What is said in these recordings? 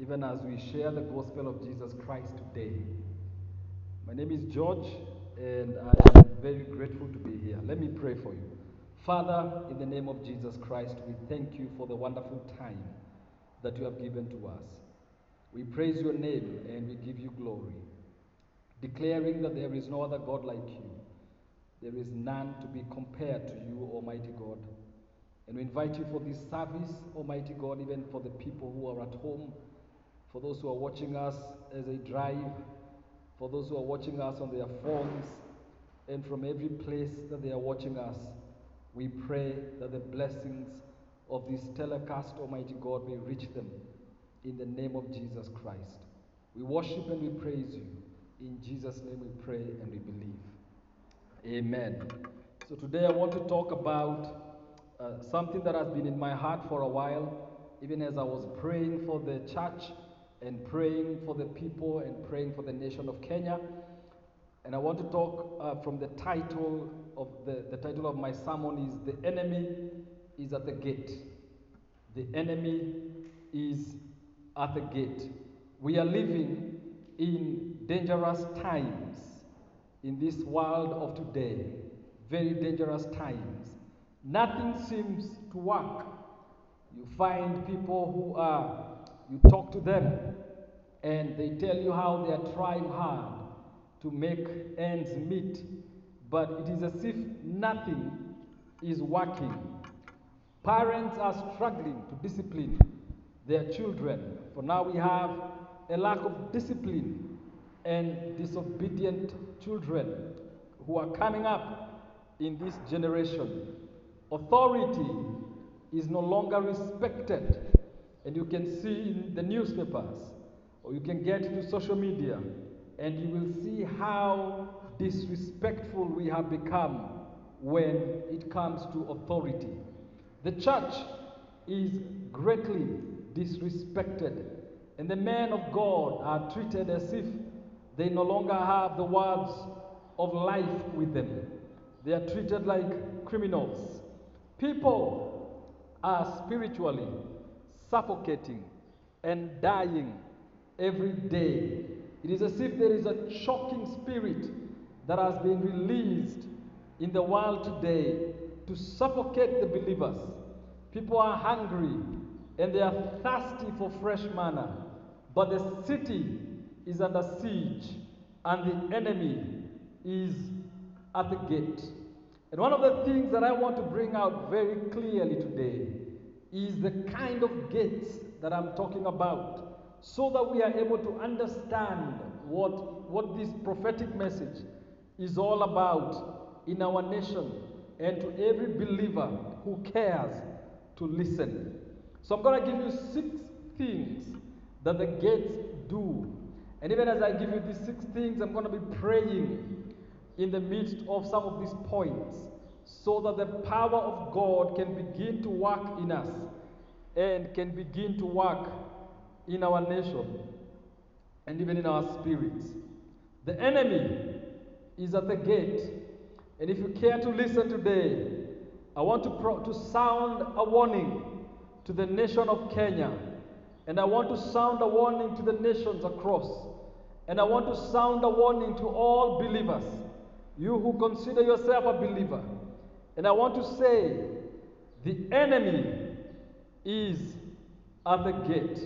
even as we share the gospel of Jesus Christ today. My name is George, and I am very grateful to be here. Let me pray for you. Father, in the name of Jesus Christ, we thank you for the wonderful time that you have given to us. We praise your name and we give you glory, declaring that there is no other God like you. There is none to be compared to you, Almighty God. And we invite you for this service, Almighty God, even for the people who are at home, for those who are watching us as they drive, for those who are watching us on their phones, and from every place that they are watching us. We pray that the blessings of this telecast, Almighty God, may reach them in the name of Jesus Christ. We worship and we praise you. In Jesus' name we pray and we believe. Amen. So today I want to talk about uh, something that has been in my heart for a while, even as I was praying for the church and praying for the people and praying for the nation of Kenya. And I want to talk uh, from the title of the, the title of my sermon is The Enemy is at the Gate. The enemy is at the gate. We are living in dangerous times in this world of today. Very dangerous times. Nothing seems to work. You find people who are, you talk to them and they tell you how they are trying hard to make ends meet, but it is as if nothing is working. Parents are struggling to discipline their children, for now we have a lack of discipline and disobedient children who are coming up in this generation. Authority is no longer respected, and you can see in the newspapers or you can get to social media and you will see how disrespectful we have become when it comes to authority. The church is greatly disrespected, and the men of God are treated as if they no longer have the words of life with them. They are treated like criminals. People are spiritually suffocating and dying every day. It is as if there is a choking spirit that has been released in the world today to suffocate the believers. People are hungry and they are thirsty for fresh manna, but the city is under siege and the enemy is at the gate. And one of the things that I want to bring out very clearly today is the kind of gates that I'm talking about so that we are able to understand what, what this prophetic message is all about in our nation and to every believer who cares to listen. So I'm going to give you six things that the gates do. And even as I give you these six things, I'm going to be praying in the midst of some of these points so that the power of God can begin to work in us and can begin to work in our nation and even in our spirits. The enemy is at the gate. And if you care to listen today, I want to, pro- to sound a warning to the nation of Kenya. And I want to sound a warning to the nations across. And I want to sound a warning to all believers, you who consider yourself a believer. And I want to say, the enemy is at the gate.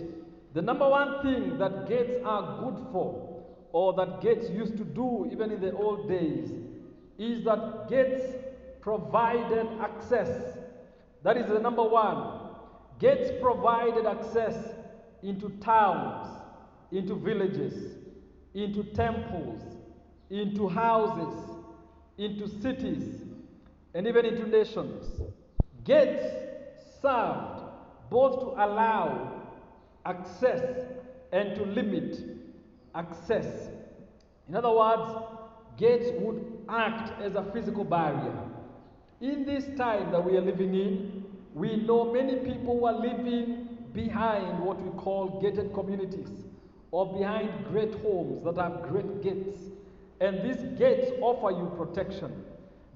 The number one thing that gates are good for, or that gates used to do even in the old days, is that gates provided access. That is the number one. Gates provided access into towns, into villages, into temples, into houses, into cities, and even into nations. Gates served both to allow access and to limit access. In other words, gates would act as a physical barrier. In this time that we are living in, we know many people who are living behind what we call gated communities or behind great homes that have great gates. And these gates offer you protection.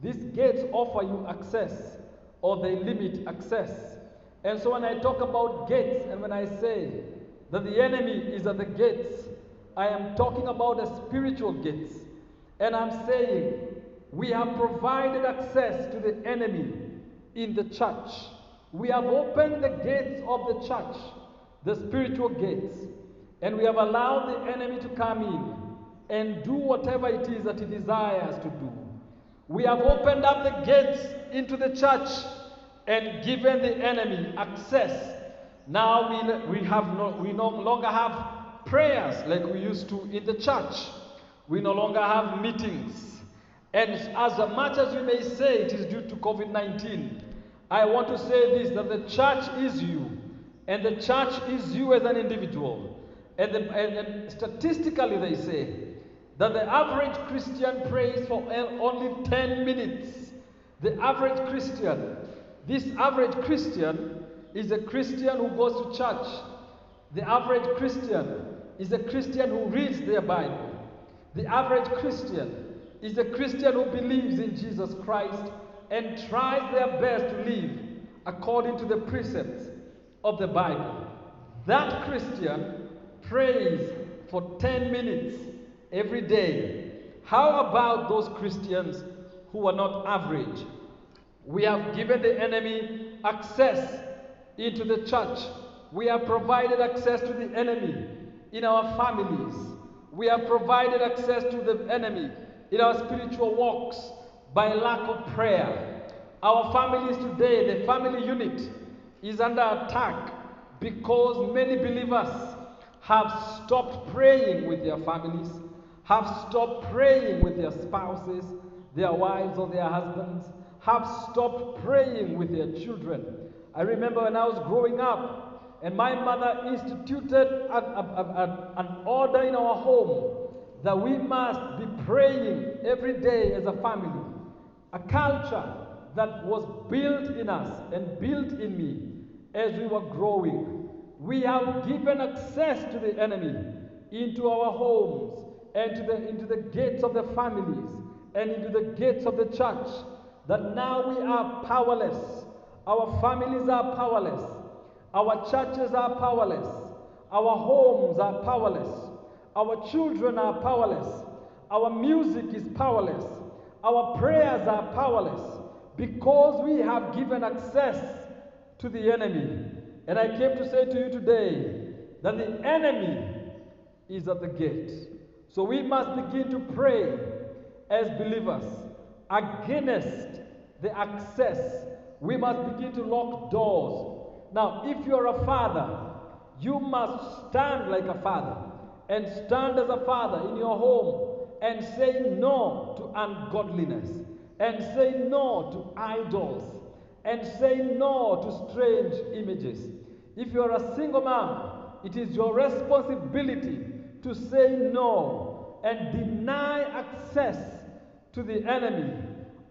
These gates offer you access or they limit access. And so when I talk about gates and when I say that the enemy is at the gates. I am talking about the spiritual gates. And I'm saying we have provided access to the enemy in the church. We have opened the gates of the church, the spiritual gates, and we have allowed the enemy to come in and do whatever it is that he desires to do. We have opened up the gates into the church and given the enemy access. Now we, we, have no, we no longer have prayers like we used to in the church. We no longer have meetings. And as much as we may say it is due to COVID 19, I want to say this that the church is you, and the church is you as an individual. And, the, and, and statistically, they say that the average Christian prays for only 10 minutes. The average Christian, this average Christian is a Christian who goes to church. The average Christian is a Christian who reads their Bible. The average Christian is a Christian who believes in Jesus Christ and tries their best to live according to the precepts of the Bible. That Christian prays for 10 minutes every day. How about those Christians who are not average? We have given the enemy access into the church. We have provided access to the enemy in our families. We have provided access to the enemy in our spiritual walks by lack of prayer. Our families today, the family unit, is under attack because many believers have stopped praying with their families, have stopped praying with their spouses, their wives, or their husbands, have stopped praying with their children. I remember when I was growing up, and my mother instituted an, an order in our home that we must be praying every day as a family. A culture that was built in us and built in me as we were growing. We have given access to the enemy into our homes and to the, into the gates of the families and into the gates of the church. That now we are powerless. Our families are powerless. Our churches are powerless. Our homes are powerless. Our children are powerless. Our music is powerless. Our prayers are powerless because we have given access to the enemy. And I came to say to you today that the enemy is at the gate. So we must begin to pray as believers against the access. We must begin to lock doors. Now, if you're a father, you must stand like a father and stand as a father in your home and say no to ungodliness and say no to idols and say no to strange images. If you're a single man, it is your responsibility to say no and deny access to the enemy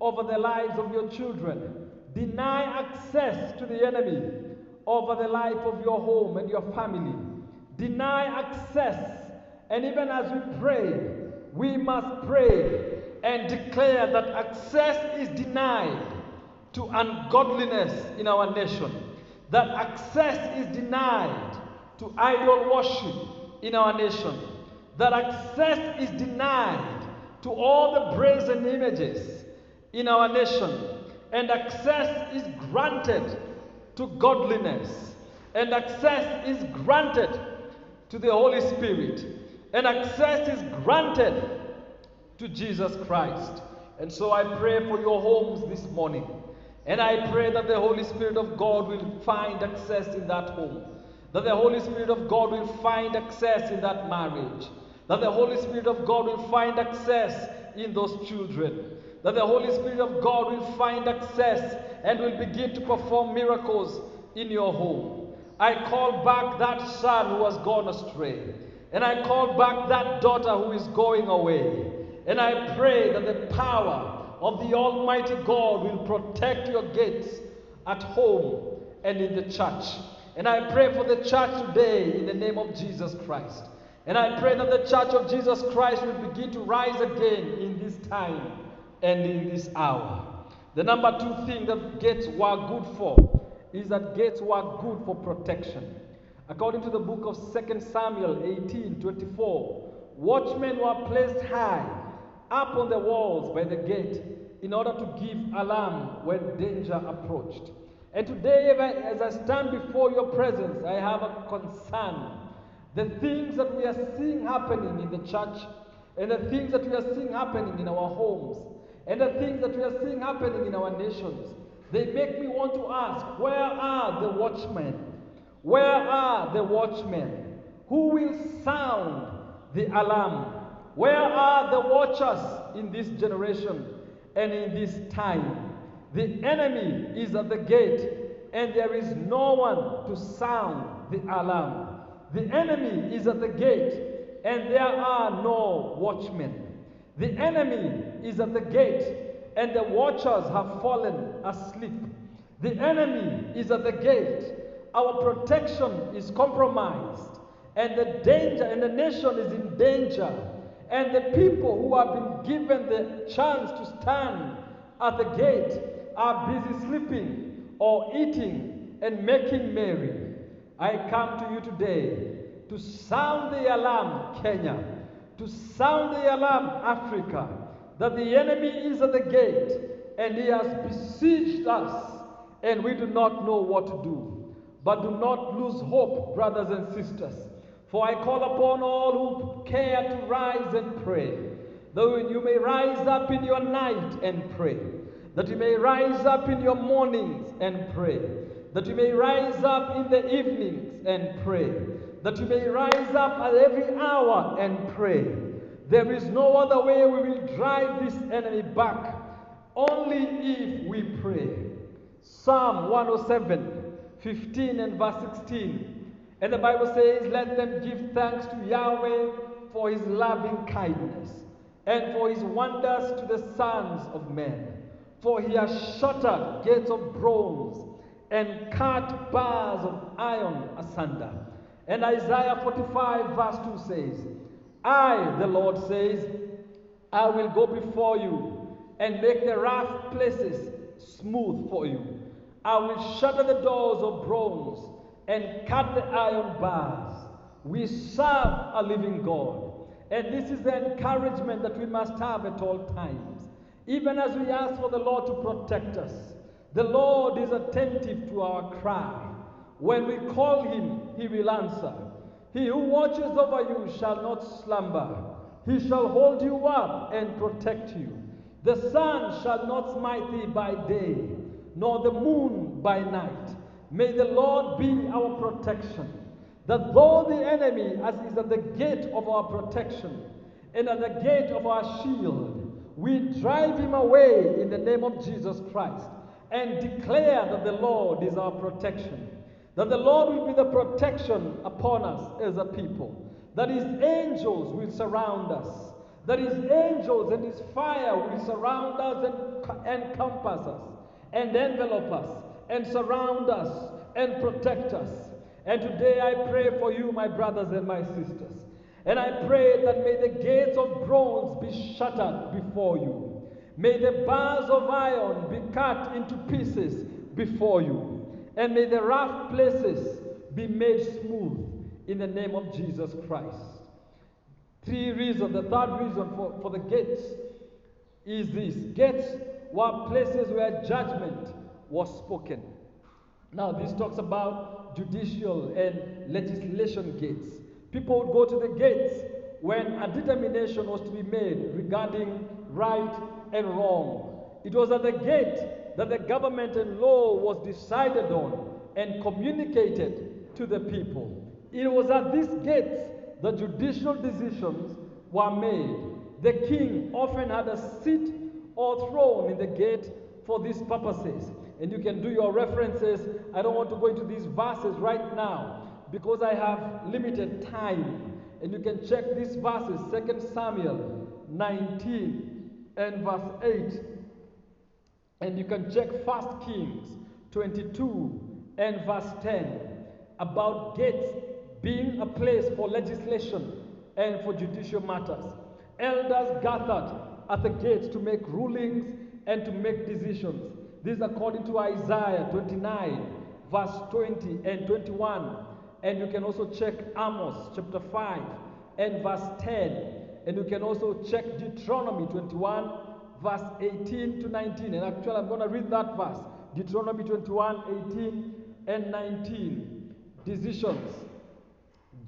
over the lives of your children. Deny access to the enemy over the life of your home and your family. Deny access and even as we pray, we must pray and declare that access is denied to ungodliness in our nation, that access is denied to idol worship in our nation, that access is denied to all the brazen images in our nation, and access is granted to godliness, and access is granted to the Holy Spirit and access is granted to Jesus Christ. And so I pray for your homes this morning. And I pray that the Holy Spirit of God will find access in that home. That the Holy Spirit of God will find access in that marriage. That the Holy Spirit of God will find access in those children. That the Holy Spirit of God will find access and will begin to perform miracles in your home. I call back that son who has gone astray. And I call back that daughter who is going away. And I pray that the power of the Almighty God will protect your gates at home and in the church. And I pray for the church today in the name of Jesus Christ. And I pray that the church of Jesus Christ will begin to rise again in this time and in this hour. The number two thing that gates were good for is that gates were good for protection. According to the book of 2 Samuel 18 24, watchmen were placed high up on the walls by the gate in order to give alarm when danger approached. And today, as I stand before your presence, I have a concern. The things that we are seeing happening in the church, and the things that we are seeing happening in our homes, and the things that we are seeing happening in our nations, they make me want to ask where are the watchmen? Where are the watchmen? Who will sound the alarm? Where are the watchers in this generation and in this time? The enemy is at the gate, and there is no one to sound the alarm. The enemy is at the gate, and there are no watchmen. The enemy is at the gate, and the watchers have fallen asleep. The enemy is at the gate. Our protection is compromised, and the danger, and the nation is in danger. And the people who have been given the chance to stand at the gate are busy sleeping or eating and making merry. I come to you today to sound the alarm, Kenya, to sound the alarm, Africa, that the enemy is at the gate and he has besieged us and we do not know what to do. But do not lose hope, brothers and sisters. For I call upon all who care to rise and pray. Though you may rise up in your night and pray. That you may rise up in your mornings and pray. That you may rise up in the evenings and pray. That you may rise up at every hour and pray. There is no other way we will drive this enemy back. Only if we pray. Psalm 107 15 and verse 16. And the Bible says, Let them give thanks to Yahweh for his loving kindness and for his wonders to the sons of men. For he has shattered gates of bronze and cut bars of iron asunder. And Isaiah 45, verse 2 says, I, the Lord says, I will go before you and make the rough places smooth for you. I will shatter the doors of bronze and cut the iron bars. We serve a living God. And this is the encouragement that we must have at all times. Even as we ask for the Lord to protect us, the Lord is attentive to our cry. When we call him, he will answer. He who watches over you shall not slumber. He shall hold you up and protect you. The sun shall not smite thee by day, nor the moon by night. May the Lord be our protection. That though the enemy as is at the gate of our protection and at the gate of our shield, we drive him away in the name of Jesus Christ and declare that the Lord is our protection. That the Lord will be the protection upon us as a people. That his angels will surround us. That his angels and his fire will surround us and encompass us and envelop us and surround us and protect us. And today I pray for you, my brothers and my sisters. And I pray that may the gates of bronze be shattered before you. May the bars of iron be cut into pieces before you. And may the rough places be made smooth in the name of Jesus Christ. Three reasons. The third reason for, for the gates is this gates were places where judgment was spoken. Now, this talks about judicial and legislation gates. People would go to the gates when a determination was to be made regarding right and wrong. It was at the gate that the government and law was decided on and communicated to the people. It was at these gates that judicial decisions were made. The king often had a seat or throne in the gate for these purposes. And you can do your references. I don't want to go into these verses right now because I have limited time. And you can check these verses 2 Samuel 19 and verse 8. And you can check 1 Kings 22 and verse 10 about gates being a place for legislation and for judicial matters. Elders gathered at the gates to make rulings and to make decisions. This is according to Isaiah 29, verse 20 and 21. And you can also check Amos chapter 5 and verse 10. And you can also check Deuteronomy 21, verse 18 to 19. And actually, I'm going to read that verse Deuteronomy 21, 18 and 19. Decisions,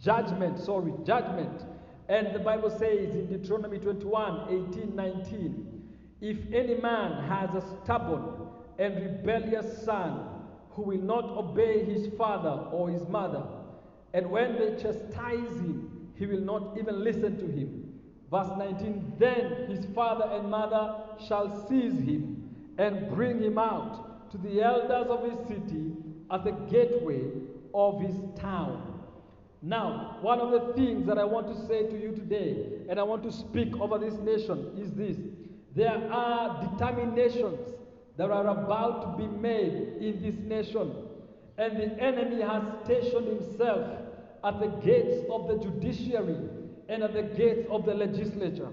judgment, sorry, judgment. And the Bible says in Deuteronomy 21, 18, 19, if any man has a stubborn and rebellious son who will not obey his father or his mother, and when they chastise him, he will not even listen to him. Verse 19 Then his father and mother shall seize him and bring him out to the elders of his city at the gateway of his town. Now, one of the things that I want to say to you today, and I want to speak over this nation, is this there are determinations that are about to be made in this nation, and the enemy has stationed himself at the gates of the judiciary and at the gates of the legislature.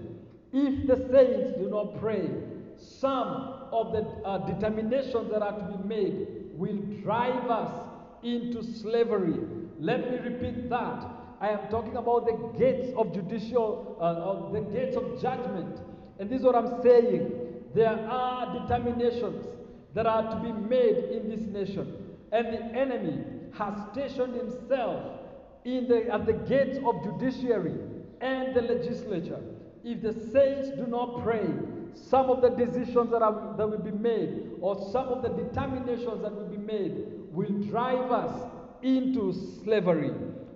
If the saints do not pray, some of the uh, determinations that are to be made will drive us into slavery. Let me repeat that. I am talking about the gates of judicial, uh, of the gates of judgment. And this is what I'm saying. There are determinations that are to be made in this nation. And the enemy has stationed himself in the, at the gates of judiciary and the legislature. If the saints do not pray, some of the decisions that, are, that will be made or some of the determinations that will be made will drive us into slavery.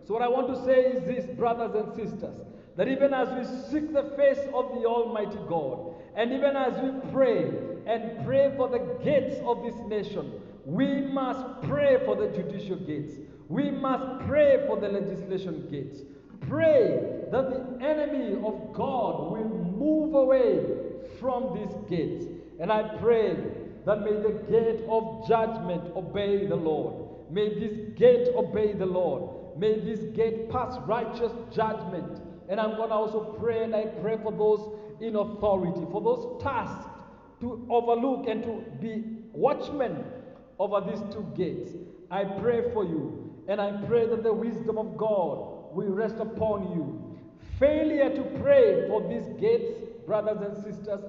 So, what I want to say is this, brothers and sisters, that even as we seek the face of the Almighty God, and even as we pray and pray for the gates of this nation, we must pray for the judicial gates. We must pray for the legislation gates. Pray that the enemy of God will move away from these gates. And I pray that may the gate of judgment obey the Lord. May this gate obey the Lord. May this gate pass righteous judgment. And I'm going to also pray and I pray for those in authority, for those tasked to overlook and to be watchmen over these two gates. I pray for you and I pray that the wisdom of God will rest upon you. Failure to pray for these gates, brothers and sisters,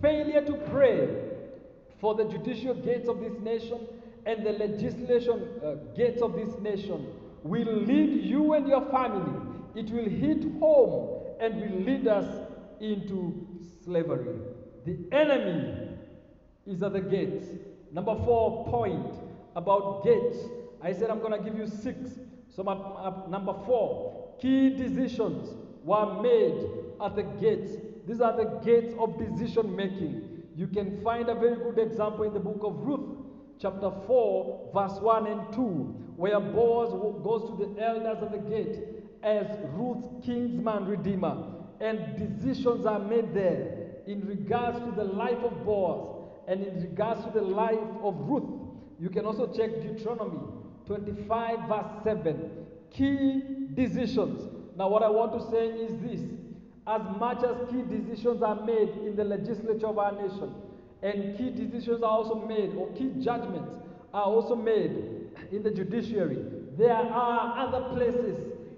failure to pray for the judicial gates of this nation and the legislation uh, gates of this nation will lead you and your family. It will hit home and will lead us into slavery. The enemy is at the gates. Number four point about gates. I said I'm going to give you six. So, my, my, number four, key decisions were made at the gates. These are the gates of decision making. You can find a very good example in the book of Ruth, chapter 4, verse 1 and 2, where Boaz goes to the elders at the gate as Ruth's kinsman redeemer. And decisions are made there in regards to the life of Boaz and in regards to the life of Ruth. You can also check Deuteronomy 25, verse 7. Key decisions. Now, what I want to say is this as much as key decisions are made in the legislature of our nation, and key decisions are also made, or key judgments are also made in the judiciary, there are other places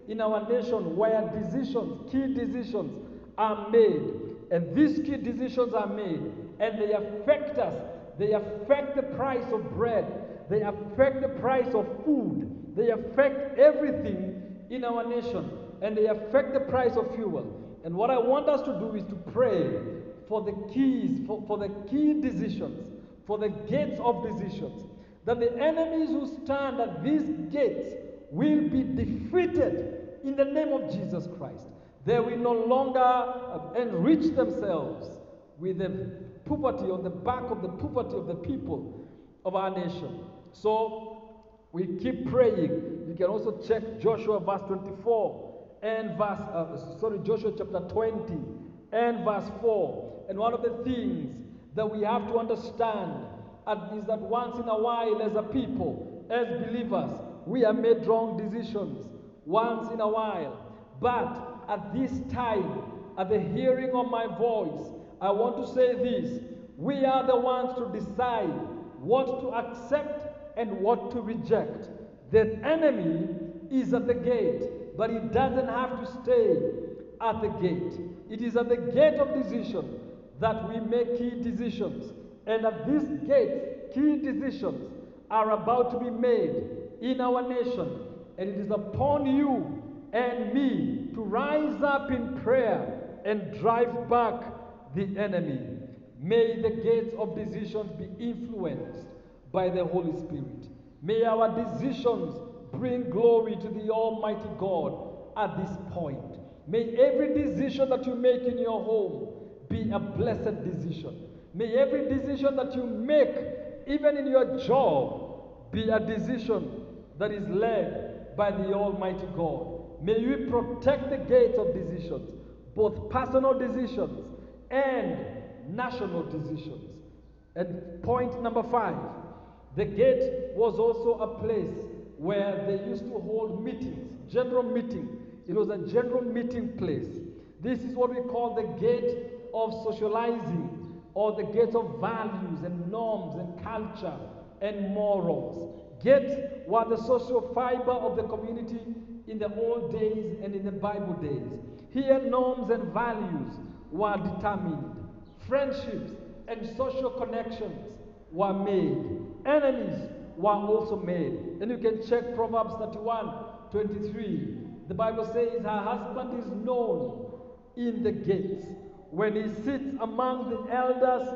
in our nation where decisions, key decisions, are made. And these key decisions are made, and they affect us. They affect the price of bread. They affect the price of food. They affect everything in our nation. And they affect the price of fuel. And what I want us to do is to pray for the keys, for, for the key decisions, for the gates of decisions. That the enemies who stand at these gates will be defeated in the name of Jesus Christ. They will no longer uh, enrich themselves with the poverty on the back of the poverty of the people of our nation. So we keep praying. You can also check Joshua verse 24 and verse, uh, sorry, Joshua chapter 20 and verse 4. And one of the things that we have to understand is that once in a while, as a people, as believers, we have made wrong decisions once in a while. But at this time, at the hearing of my voice, I want to say this we are the ones to decide what to accept and what to reject. The enemy is at the gate, but he doesn't have to stay at the gate. It is at the gate of decision that we make key decisions. And at this gate, key decisions are about to be made in our nation. And it is upon you and me to rise up in prayer and drive back the enemy. May the gates of decisions be influenced by the Holy Spirit. May our decisions bring glory to the Almighty God at this point. May every decision that you make in your home be a blessed decision. May every decision that you make, even in your job, be a decision that is led by the Almighty God. May you protect the gates of decisions, both personal decisions and national decisions. And point number five the gate was also a place where they used to hold meetings, general meeting. It was a general meeting place. This is what we call the gate of socializing or the gate of values and norms and culture and morals. Gates were the social fiber of the community in the old days and in the Bible days. Here, norms and values were determined. Friendships and social connections were made. Enemies were also made. And you can check Proverbs 31 23. The Bible says, Her husband is known in the gates. When he sits among the elders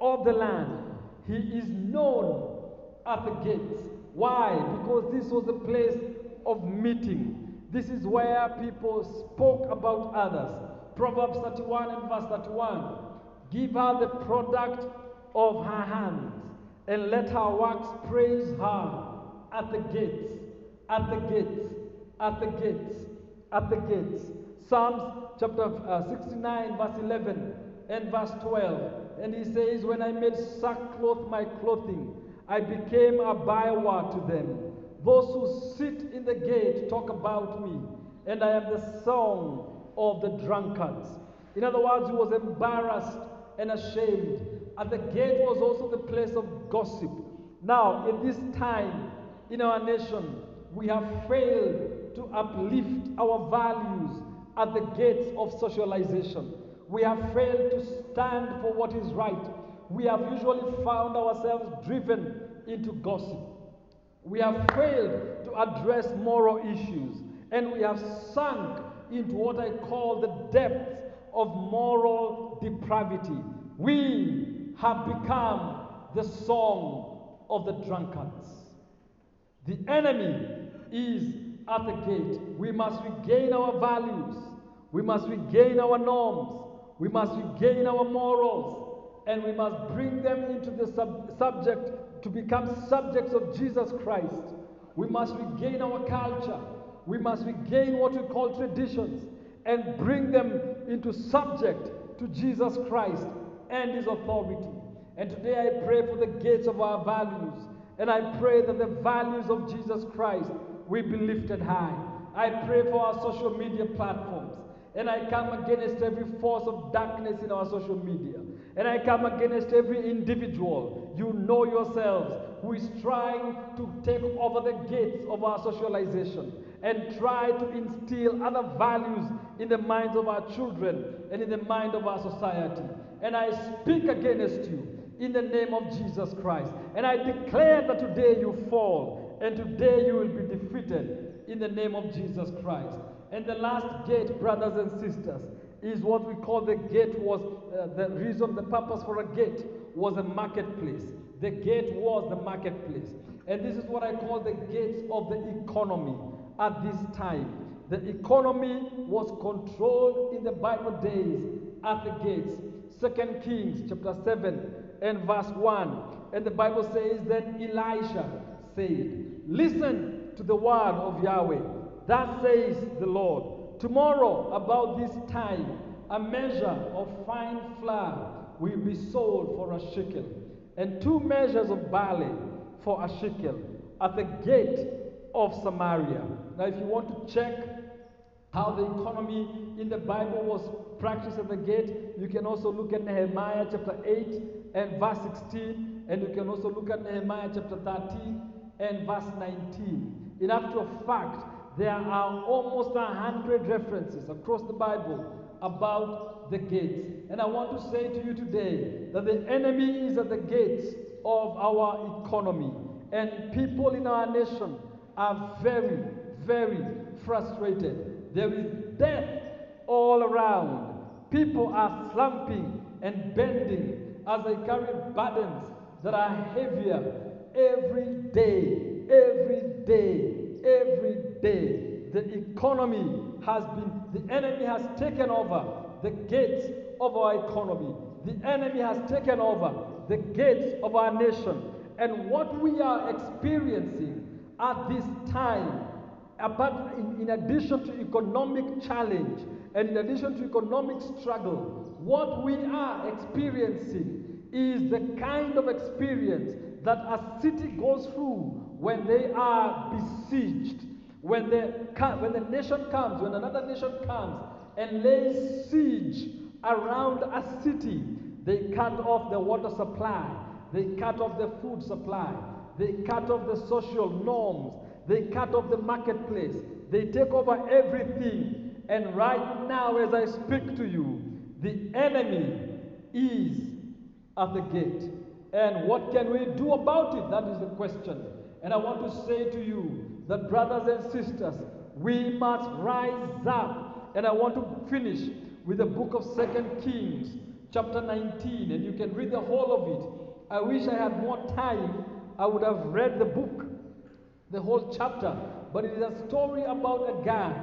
of the land, he is known at the gates. Why? Because this was a place of meeting. This is where people spoke about others. Proverbs 31 and verse 31. Give her the product of her hands, and let her works praise her at the gates, at the gates, at the gates, at the gates. Psalms chapter uh, 69, verse 11 and verse 12. And he says, When I made sackcloth my clothing, I became a byword to them. Those who sit in the gate talk about me, and I am the song of the drunkards. In other words, he was embarrassed and ashamed. At the gate was also the place of gossip. Now, in this time in our nation, we have failed to uplift our values at the gates of socialization. We have failed to stand for what is right. We have usually found ourselves driven into gossip. We have failed to address moral issues, and we have sunk into what I call the depths of moral depravity. We have become the song of the drunkards. The enemy is at the gate. We must regain our values. We must regain our norms. We must regain our morals. And we must bring them into the sub- subject to become subjects of Jesus Christ. We must regain our culture. We must regain what we call traditions and bring them into subject to Jesus Christ and His authority. And today I pray for the gates of our values. And I pray that the values of Jesus Christ will be lifted high. I pray for our social media platforms. And I come against every force of darkness in our social media. And I come against every individual, you know yourselves, who is trying to take over the gates of our socialization and try to instill other values in the minds of our children and in the mind of our society. And I speak against you in the name of Jesus Christ. And I declare that today you fall and today you will be defeated in the name of Jesus Christ. And the last gate, brothers and sisters, is what we call the gate was uh, the reason, the purpose for a gate was a marketplace. The gate was the marketplace. And this is what I call the gates of the economy at this time. The economy was controlled in the Bible days at the gates. Second Kings chapter 7 and verse 1. And the Bible says, Then Elisha said, Listen to the word of Yahweh. Thus says the Lord, Tomorrow, about this time, a measure of fine flour will be sold for a shekel, and two measures of barley for a shekel at the gate of Samaria. Now, if you want to check how the economy in the Bible was practiced at the gate, you can also look at Nehemiah chapter 8 and verse 16, and you can also look at Nehemiah chapter 13 and verse 19. In actual fact, there are almost a hundred references across the Bible about the gates. And I want to say to you today that the enemy is at the gates of our economy. And people in our nation are very, very frustrated. There is death all around. People are slumping and bending as they carry burdens that are heavier every day, every day, every day. The economy has been, the enemy has taken over the gates of our economy. The enemy has taken over the gates of our nation. And what we are experiencing at this time, uh, apart in, in addition to economic challenge and in addition to economic struggle, what we are experiencing is the kind of experience that a city goes through when they are besieged. When the, when the nation comes, when another nation comes and lays siege around a city, they cut off the water supply, they cut off the food supply, they cut off the social norms, they cut off the marketplace, they take over everything. And right now, as I speak to you, the enemy is at the gate. And what can we do about it? That is the question. And I want to say to you that, brothers and sisters, we must rise up. And I want to finish with the book of Second Kings, chapter 19, and you can read the whole of it. I wish I had more time, I would have read the book, the whole chapter. But it is a story about a guy,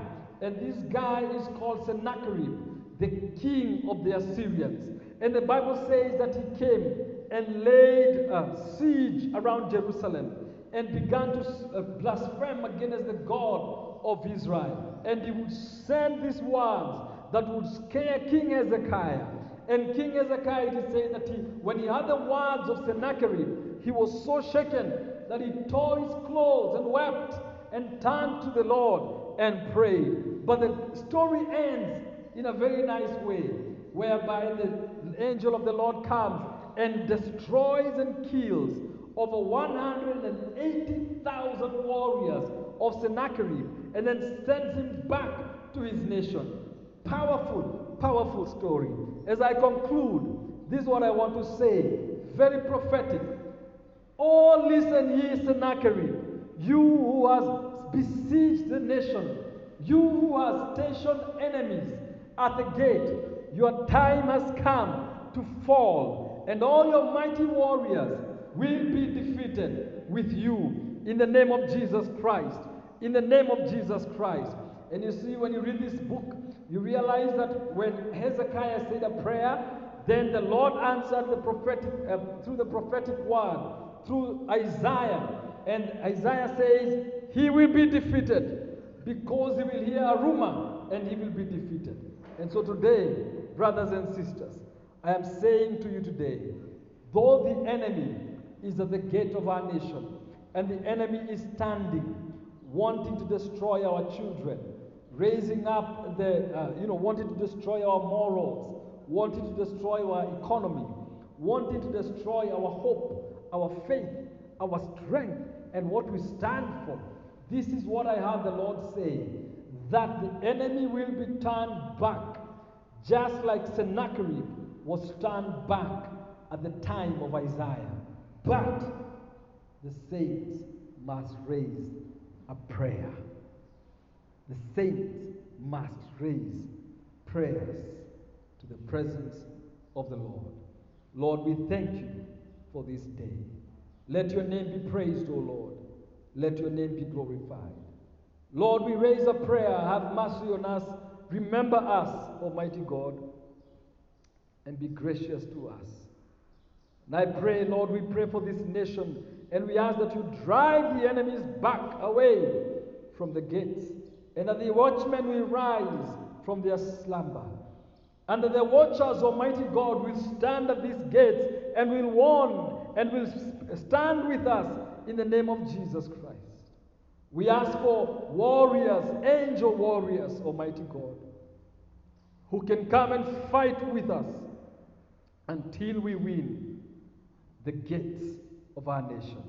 and this guy is called Sennacherib, the king of the Assyrians. And the Bible says that he came and laid a siege around Jerusalem and began to uh, blaspheme against the God of Israel. And he would send these words that would scare King Hezekiah. And King Hezekiah, it is said that he, when he heard the words of Sennacherib, he was so shaken that he tore his clothes and wept and turned to the Lord and prayed. But the story ends in a very nice way, whereby the angel of the Lord comes and destroys and kills over 180,000 warriors of Sennacherib and then sends him back to his nation. Powerful, powerful story. As I conclude, this is what I want to say. Very prophetic. Oh, listen ye, Sennacherib, you who has besieged the nation, you who has stationed enemies at the gate, your time has come to fall, and all your mighty warriors will be defeated with you in the name of Jesus Christ. In the name of Jesus Christ. And you see, when you read this book, you realize that when Hezekiah said a prayer, then the Lord answered the prophetic uh, through the prophetic word through Isaiah. And Isaiah says, He will be defeated because he will hear a rumor and he will be defeated. And so today, brothers and sisters, I am saying to you today, though the enemy is at the gate of our nation, and the enemy is standing, wanting to destroy our children, raising up the, uh, you know, wanting to destroy our morals, wanting to destroy our economy, wanting to destroy our hope, our faith, our strength, and what we stand for. This is what I have the Lord say that the enemy will be turned back, just like Sennacherib was turned back at the time of Isaiah. But the saints must raise a prayer. The saints must raise prayers to the presence of the Lord. Lord, we thank you for this day. Let your name be praised, O Lord. Let your name be glorified. Lord, we raise a prayer. Have mercy on us. Remember us, Almighty God, and be gracious to us. And I pray, Lord, we pray for this nation and we ask that you drive the enemies back away from the gates and that the watchmen will rise from their slumber. And the watchers, Almighty God, will stand at these gates and will warn and will stand with us in the name of Jesus Christ. We ask for warriors, angel warriors, Almighty God, who can come and fight with us until we win the gates of our nation.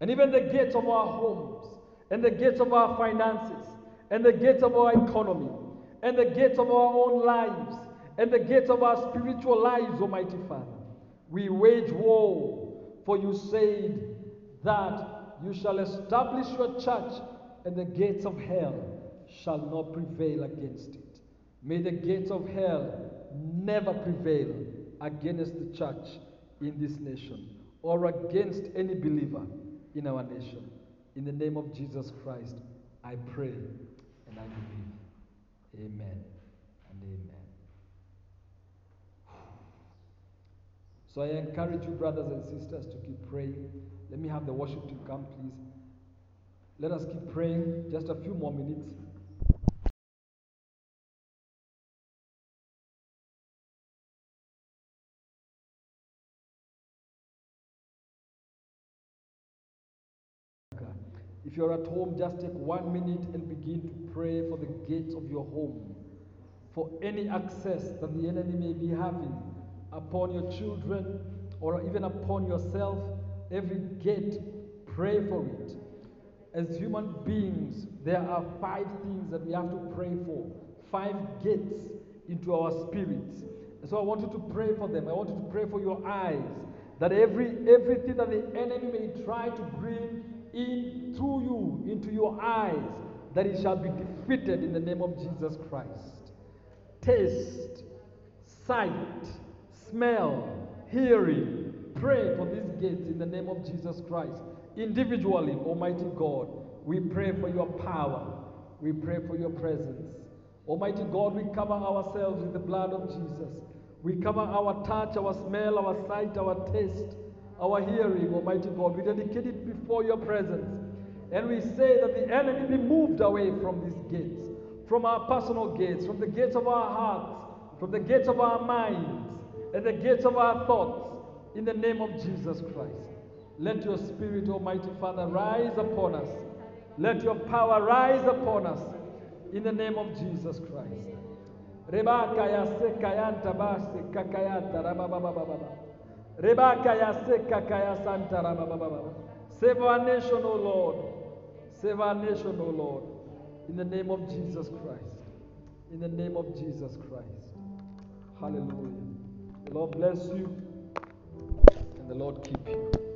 And even the gates of our homes, and the gates of our finances, and the gates of our economy, and the gates of our own lives, and the gates of our spiritual lives, Almighty Father. We wage war, for you said that you shall establish your church, and the gates of hell shall not prevail against it. May the gates of hell never prevail against the church in this nation or against any believer in our nation. In the name of Jesus Christ, I pray and I believe. Amen and amen. So I encourage you, brothers and sisters, to keep praying. Let me have the worship team come, please. Let us keep praying just a few more minutes. If you're at home, just take one minute and begin to pray for the gates of your home, for any access that the enemy may be having upon your children or even upon yourself. Every gate, pray for it. As human beings, there are five things that we have to pray for, five gates into our spirits. So I want you to pray for them. I want you to pray for your eyes, that every everything that the enemy may try to bring in through you into your eyes, that it shall be defeated in the name of Jesus Christ. Taste, sight, smell, hearing. Pray for these gates in the name of Jesus Christ. Individually, Almighty God, we pray for your power. We pray for your presence. Almighty God, we cover ourselves with the blood of Jesus. We cover our touch, our smell, our sight, our taste, our hearing, Almighty God. We dedicate it before your presence. And we say that the enemy be moved away from these gates, from our personal gates, from the gates of our hearts, from the gates of our minds, and the gates of our thoughts, in the name of Jesus Christ. Let your Spirit, Almighty Father, rise upon us. Let your power rise upon us, in the name of Jesus Christ. Rebaka ya seka basi. Rebaka ya seka kaya santa. Save our nation, O Lord. Save our nation, O Lord. In the name of Jesus Christ. In the name of Jesus Christ. Hallelujah. The Lord bless you and the Lord keep you.